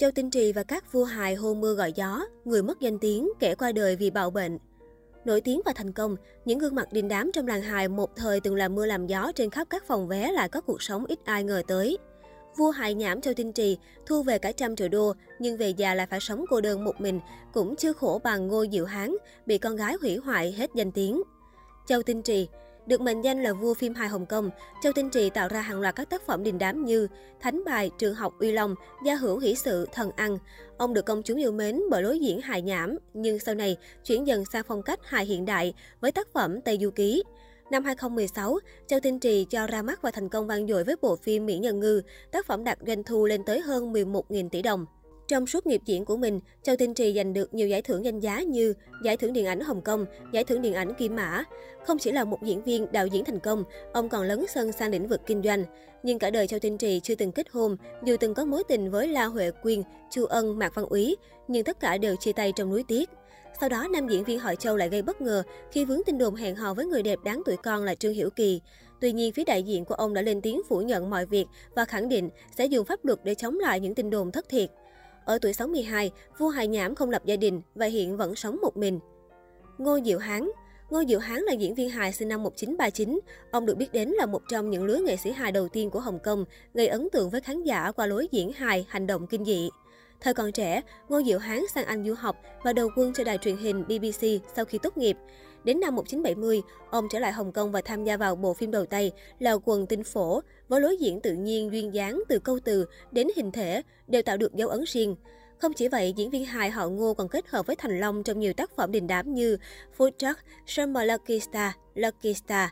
Châu Tinh Trì và các vua hài hô mưa gọi gió, người mất danh tiếng, kẻ qua đời vì bạo bệnh. Nổi tiếng và thành công, những gương mặt đình đám trong làng hài một thời từng làm mưa làm gió trên khắp các phòng vé lại có cuộc sống ít ai ngờ tới. Vua hài nhảm Châu Tinh Trì thu về cả trăm triệu đô, nhưng về già lại phải sống cô đơn một mình, cũng chưa khổ bằng Ngô Diệu Hán, bị con gái hủy hoại hết danh tiếng. Châu Tinh Trì được mệnh danh là vua phim hài Hồng Kông, Châu Tinh Trì tạo ra hàng loạt các tác phẩm đình đám như Thánh bài, Trường học Uy Long, Gia hữu hỷ sự, Thần ăn. Ông được công chúng yêu mến bởi lối diễn hài nhảm, nhưng sau này chuyển dần sang phong cách hài hiện đại với tác phẩm Tây Du Ký. Năm 2016, Châu Tinh Trì cho ra mắt và thành công vang dội với bộ phim Mỹ Nhân Ngư, tác phẩm đạt doanh thu lên tới hơn 11.000 tỷ đồng. Trong suốt nghiệp diễn của mình, Châu Tinh Trì giành được nhiều giải thưởng danh giá như Giải thưởng Điện ảnh Hồng Kông, Giải thưởng Điện ảnh Kim Mã. Không chỉ là một diễn viên, đạo diễn thành công, ông còn lấn sân sang lĩnh vực kinh doanh. Nhưng cả đời Châu Tinh Trì chưa từng kết hôn, dù từng có mối tình với La Huệ Quyên, Chu Ân, Mạc Văn Úy, nhưng tất cả đều chia tay trong núi tiếc. Sau đó, nam diễn viên họ Châu lại gây bất ngờ khi vướng tin đồn hẹn hò với người đẹp đáng tuổi con là Trương Hiểu Kỳ. Tuy nhiên, phía đại diện của ông đã lên tiếng phủ nhận mọi việc và khẳng định sẽ dùng pháp luật để chống lại những tin đồn thất thiệt. Ở tuổi 62, vua hài nhảm không lập gia đình và hiện vẫn sống một mình. Ngô Diệu Hán Ngô Diệu Hán là diễn viên hài sinh năm 1939. Ông được biết đến là một trong những lứa nghệ sĩ hài đầu tiên của Hồng Kông, gây ấn tượng với khán giả qua lối diễn hài, hành động kinh dị. Thời còn trẻ, Ngô Diệu Hán sang Anh du học và đầu quân cho đài truyền hình BBC sau khi tốt nghiệp. Đến năm 1970, ông trở lại Hồng Kông và tham gia vào bộ phim đầu tay là Quần Tinh Phổ, với lối diễn tự nhiên duyên dáng từ câu từ đến hình thể đều tạo được dấu ấn riêng. Không chỉ vậy, diễn viên hài họ Ngô còn kết hợp với Thành Long trong nhiều tác phẩm đình đám như Food Truck, Summer Lucky Star, Lucky Star.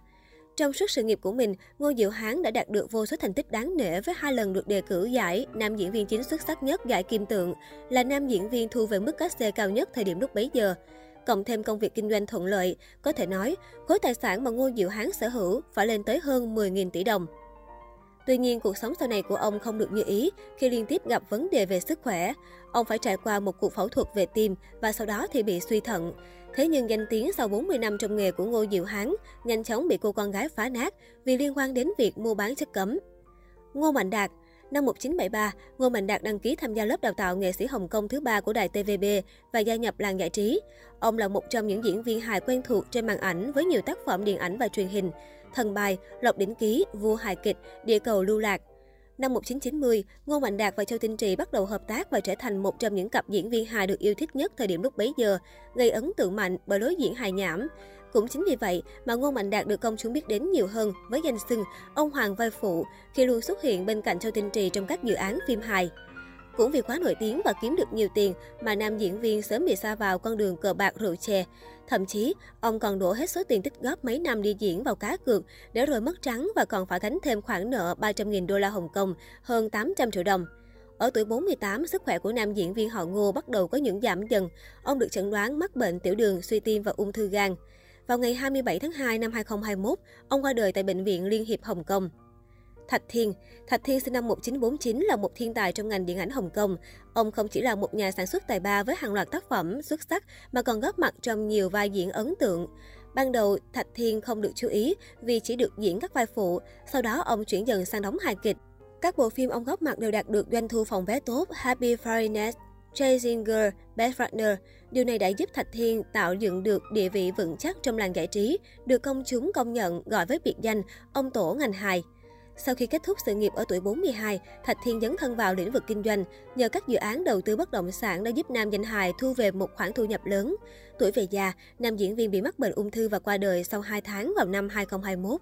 Trong suốt sự nghiệp của mình, Ngô Diệu Hán đã đạt được vô số thành tích đáng nể với hai lần được đề cử giải nam diễn viên chính xuất sắc nhất giải Kim Tượng, là nam diễn viên thu về mức cát cao nhất thời điểm lúc bấy giờ. Cộng thêm công việc kinh doanh thuận lợi, có thể nói, khối tài sản mà Ngô Diệu Hán sở hữu phải lên tới hơn 10.000 tỷ đồng. Tuy nhiên, cuộc sống sau này của ông không được như ý khi liên tiếp gặp vấn đề về sức khỏe. Ông phải trải qua một cuộc phẫu thuật về tim và sau đó thì bị suy thận. Thế nhưng danh tiếng sau 40 năm trong nghề của Ngô Diệu Hán nhanh chóng bị cô con gái phá nát vì liên quan đến việc mua bán chất cấm. Ngô Mạnh Đạt Năm 1973, Ngô Mạnh Đạt đăng ký tham gia lớp đào tạo nghệ sĩ Hồng Kông thứ ba của đài TVB và gia nhập làng giải trí. Ông là một trong những diễn viên hài quen thuộc trên màn ảnh với nhiều tác phẩm điện ảnh và truyền hình. Thần bài, Lộc đỉnh ký, Vua hài kịch, Địa cầu lưu lạc. Năm 1990, Ngô Mạnh Đạt và Châu Tinh Trì bắt đầu hợp tác và trở thành một trong những cặp diễn viên hài được yêu thích nhất thời điểm lúc bấy giờ, gây ấn tượng mạnh bởi lối diễn hài nhảm. Cũng chính vì vậy mà Ngô Mạnh Đạt được công chúng biết đến nhiều hơn với danh xưng ông Hoàng vai phụ khi luôn xuất hiện bên cạnh Châu Tinh Trì trong các dự án phim hài. Cũng vì quá nổi tiếng và kiếm được nhiều tiền mà nam diễn viên sớm bị xa vào con đường cờ bạc rượu chè. Thậm chí, ông còn đổ hết số tiền tích góp mấy năm đi diễn vào cá cược để rồi mất trắng và còn phải gánh thêm khoản nợ 300.000 đô la Hồng Kông, hơn 800 triệu đồng. Ở tuổi 48, sức khỏe của nam diễn viên họ Ngô bắt đầu có những giảm dần. Ông được chẩn đoán mắc bệnh tiểu đường, suy tim và ung thư gan. Vào ngày 27 tháng 2 năm 2021, ông qua đời tại Bệnh viện Liên hiệp Hồng Kông. Thạch Thiên Thạch Thiên sinh năm 1949 là một thiên tài trong ngành điện ảnh Hồng Kông. Ông không chỉ là một nhà sản xuất tài ba với hàng loạt tác phẩm xuất sắc mà còn góp mặt trong nhiều vai diễn ấn tượng. Ban đầu, Thạch Thiên không được chú ý vì chỉ được diễn các vai phụ, sau đó ông chuyển dần sang đóng hài kịch. Các bộ phim ông góp mặt đều đạt được doanh thu phòng vé tốt Happy Friday Chasing Girl, Best Partner. Điều này đã giúp Thạch Thiên tạo dựng được địa vị vững chắc trong làng giải trí, được công chúng công nhận gọi với biệt danh ông tổ ngành hài. Sau khi kết thúc sự nghiệp ở tuổi 42, Thạch Thiên dấn thân vào lĩnh vực kinh doanh. Nhờ các dự án đầu tư bất động sản đã giúp nam danh hài thu về một khoản thu nhập lớn. Tuổi về già, nam diễn viên bị mắc bệnh ung thư và qua đời sau 2 tháng vào năm 2021.